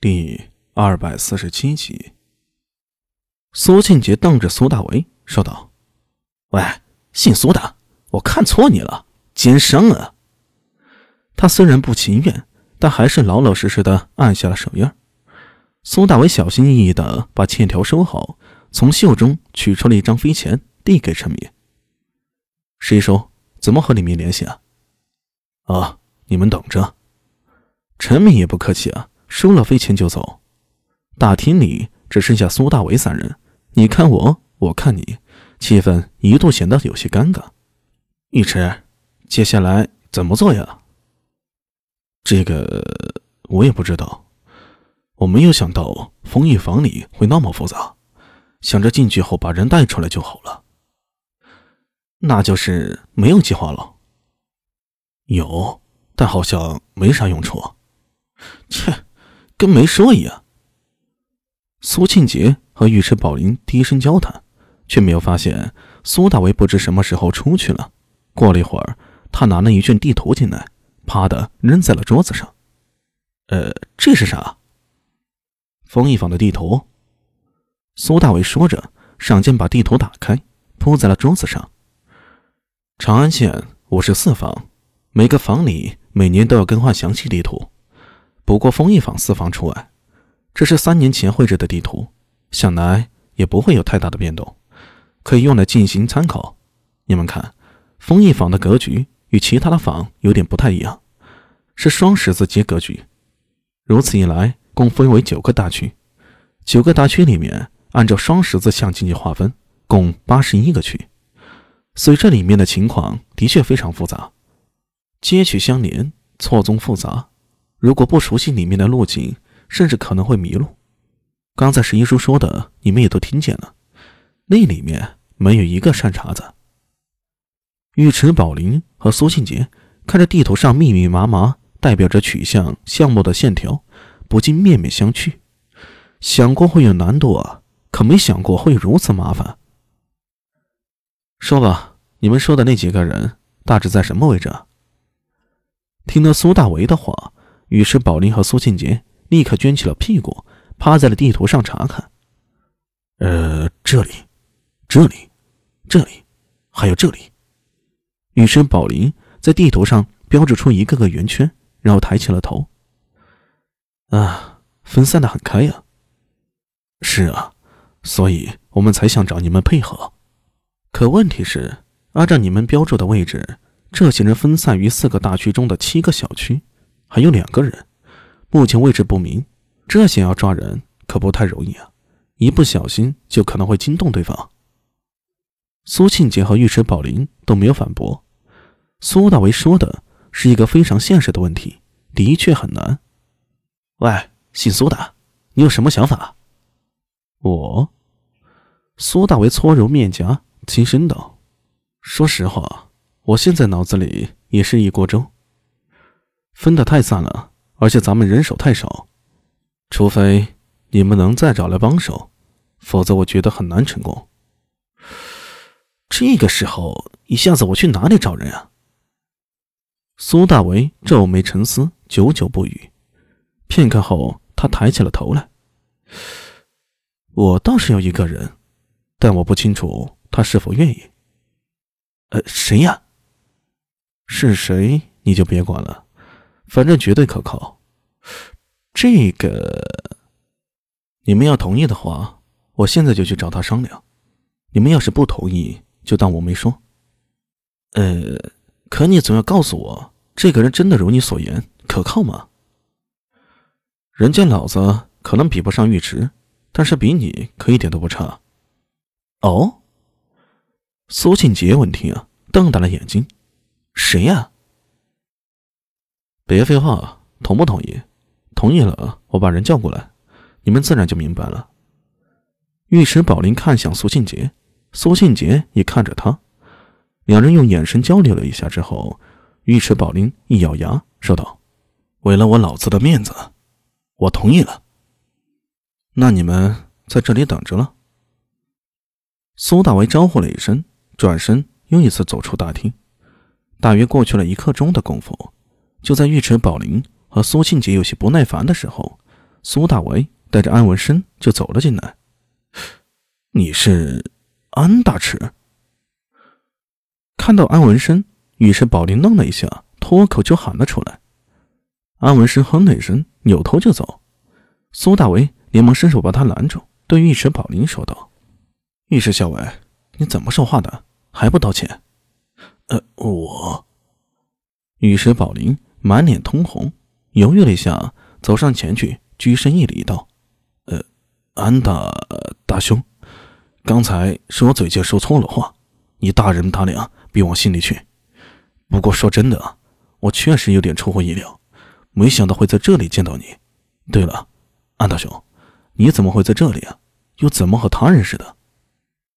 第二百四十七集，苏庆杰瞪着苏大为说道：“喂，姓苏的，我看错你了，奸商啊！”他虽然不情愿，但还是老老实实的按下了手印。苏大为小心翼翼的把欠条收好，从袖中取出了一张飞钱，递给陈明：“谁收？怎么和李明联系啊？”“啊，你们等着。”陈明也不客气啊。收了飞钱就走，大厅里只剩下苏大伟三人，你看我，我看你，气氛一度显得有些尴尬。玉池，接下来怎么做呀？这个我也不知道，我没有想到封印房里会那么复杂，想着进去后把人带出来就好了。那就是没有计划了。有，但好像没啥用处。切。跟没说一样。苏庆杰和尉迟宝林低声交谈，却没有发现苏大为不知什么时候出去了。过了一会儿，他拿了一卷地图进来，啪的扔在了桌子上。呃，这是啥？封印坊的地图。苏大为说着，上前把地图打开，铺在了桌子上。长安县五十四坊，每个坊里每年都要更换详细地图。不过，封印坊四房除外，这是三年前绘制的地图，想来也不会有太大的变动，可以用来进行参考。你们看，封印坊的格局与其他的坊有点不太一样，是双十字街格局。如此一来，共分为九个大区，九个大区里面按照双十字向进行划分，共八十一个区。所以这里面的情况的确非常复杂，街区相连，错综复杂。如果不熟悉里面的路径，甚至可能会迷路。刚才石一叔说的，你们也都听见了。那里面没有一个善茬子。尉迟宝林和苏庆杰看着地图上密密麻麻代表着取向项目的线条，不禁面面相觑。想过会有难度啊，可没想过会如此麻烦。说吧，你们说的那几个人大致在什么位置？听了苏大为的话。于是，宝林和苏庆杰立刻卷起了屁股，趴在了地图上查看。呃，这里，这里，这里，还有这里。于是，宝林在地图上标志出一个个圆圈，然后抬起了头。啊，分散的很开呀。是啊，所以我们才想找你们配合。可问题是，按照你们标注的位置，这些人分散于四个大区中的七个小区。还有两个人，目前位置不明，这想要抓人可不太容易啊！一不小心就可能会惊动对方。苏庆杰和尉迟宝林都没有反驳。苏大为说的是一个非常现实的问题，的确很难。喂，姓苏的，你有什么想法？我，苏大为搓揉面颊，轻声道：“说实话，我现在脑子里也是一锅粥。”分的太散了，而且咱们人手太少，除非你们能再找来帮手，否则我觉得很难成功。这个时候一下子我去哪里找人啊？苏大为皱眉沉思，久久不语。片刻后，他抬起了头来：“我倒是有一个人，但我不清楚他是否愿意。”呃，谁呀？是谁你就别管了。反正绝对可靠。这个，你们要同意的话，我现在就去找他商量。你们要是不同意，就当我没说。呃，可你总要告诉我，这个人真的如你所言可靠吗？人家老子可能比不上尉迟，但是比你可一点都不差。哦，苏庆杰闻听啊，瞪大了眼睛：“谁呀？”别废话，同不同意？同意了，我把人叫过来，你们自然就明白了。尉迟宝林看向苏庆杰，苏庆杰也看着他，两人用眼神交流了一下之后，尉迟宝林一咬牙说道：“为了我老子的面子，我同意了。那你们在这里等着了。”苏大为招呼了一声，转身又一次走出大厅。大约过去了一刻钟的功夫。就在尉迟宝林和苏庆杰有些不耐烦的时候，苏大为带着安文生就走了进来。你是安大池？看到安文生，于是宝林愣了一下，脱口就喊了出来。安文生哼了一声，扭头就走。苏大为连忙伸手把他拦住，对尉迟宝林说道：“尉迟校尉，你怎么说话的？还不道歉？”呃，我。尉迟宝林满脸通红，犹豫了一下，走上前去，鞠身一礼道：“呃，安大大兄，刚才是我嘴贱说错了话，你大人大量，别往心里去。不过说真的啊，我确实有点出乎意料，没想到会在这里见到你。对了，安大兄，你怎么会在这里啊？又怎么和他认识的？”